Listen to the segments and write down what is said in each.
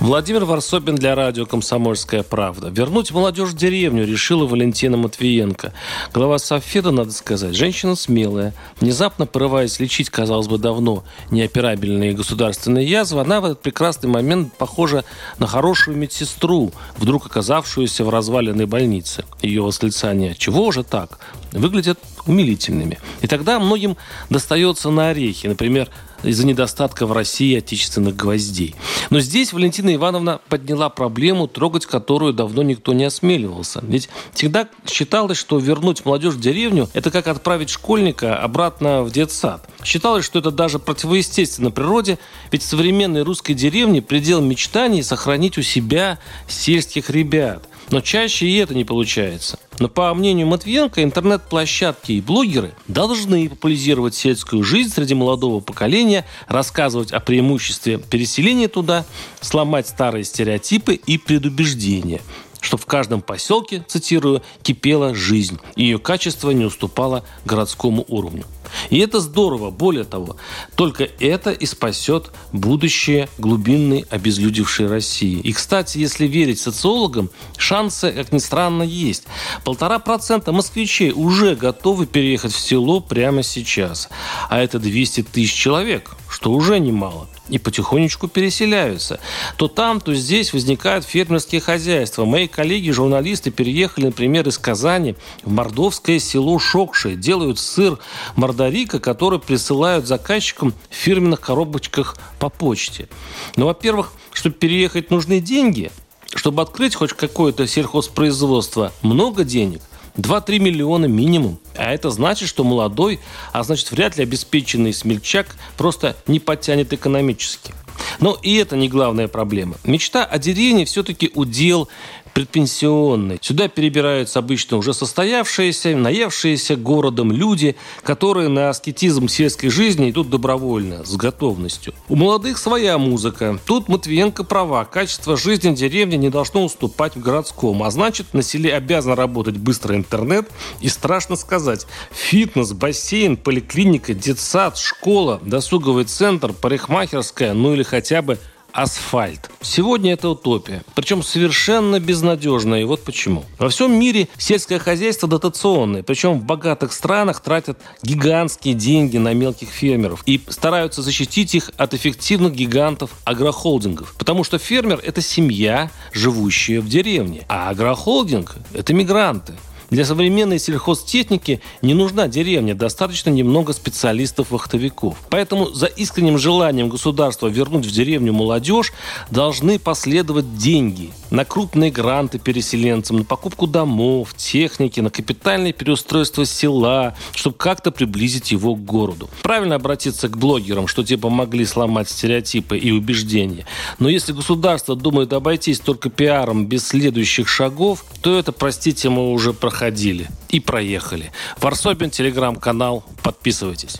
Владимир Варсобин для радио «Комсомольская правда». Вернуть молодежь в деревню решила Валентина Матвиенко. Глава Софеда, надо сказать, женщина смелая. Внезапно порываясь лечить, казалось бы, давно неоперабельные государственные язвы, она в этот прекрасный момент похожа на хорошую медсестру, вдруг оказавшуюся в разваленной больнице. Ее восклицание «Чего же так?» Выглядят умилительными. И тогда многим достается на орехи. Например, из-за недостатка в России отечественных гвоздей. Но здесь Валентина Ивановна подняла проблему, трогать которую давно никто не осмеливался. Ведь всегда считалось, что вернуть молодежь в деревню – это как отправить школьника обратно в детсад. Считалось, что это даже противоестественно природе, ведь в современной русской деревне предел мечтаний сохранить у себя сельских ребят – но чаще и это не получается. Но по мнению Матвиенко, интернет-площадки и блогеры должны популяризировать сельскую жизнь среди молодого поколения, рассказывать о преимуществе переселения туда, сломать старые стереотипы и предубеждения что в каждом поселке, цитирую, кипела жизнь, и ее качество не уступало городскому уровню. И это здорово. Более того, только это и спасет будущее глубинной обезлюдевшей России. И, кстати, если верить социологам, шансы, как ни странно, есть. Полтора процента москвичей уже готовы переехать в село прямо сейчас. А это 200 тысяч человек, что уже немало и потихонечку переселяются. То там, то здесь возникают фермерские хозяйства. Мои коллеги-журналисты переехали, например, из Казани в мордовское село Шокши. Делают сыр мордарика, который присылают заказчикам в фирменных коробочках по почте. Ну, во-первых, чтобы переехать, нужны деньги. Чтобы открыть хоть какое-то сельхозпроизводство, много денег – 2-3 миллиона минимум. А это значит, что молодой, а значит вряд ли обеспеченный смельчак просто не подтянет экономически. Но и это не главная проблема. Мечта о деревне все-таки удел предпенсионный. Сюда перебираются обычно уже состоявшиеся, наевшиеся городом люди, которые на аскетизм сельской жизни идут добровольно, с готовностью. У молодых своя музыка. Тут Матвиенко права. Качество жизни в деревне не должно уступать в городском. А значит, на селе обязан работать быстрый интернет. И страшно сказать, фитнес, бассейн, поликлиника, детсад, школа, досуговый центр, парикмахерская, ну или хотя бы асфальт. Сегодня это утопия. Причем совершенно безнадежная. И вот почему. Во всем мире сельское хозяйство дотационное. Причем в богатых странах тратят гигантские деньги на мелких фермеров. И стараются защитить их от эффективных гигантов агрохолдингов. Потому что фермер – это семья, живущая в деревне. А агрохолдинг – это мигранты. Для современной сельхозтехники не нужна деревня, достаточно немного специалистов-вахтовиков. Поэтому за искренним желанием государства вернуть в деревню молодежь должны последовать деньги на крупные гранты переселенцам, на покупку домов, техники, на капитальное переустройство села, чтобы как-то приблизить его к городу. Правильно обратиться к блогерам, что те помогли сломать стереотипы и убеждения. Но если государство думает обойтись только пиаром без следующих шагов, то это, простите, мы уже проходили и проехали. Варсобин, телеграм-канал. Подписывайтесь.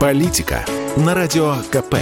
Политика на радио КП.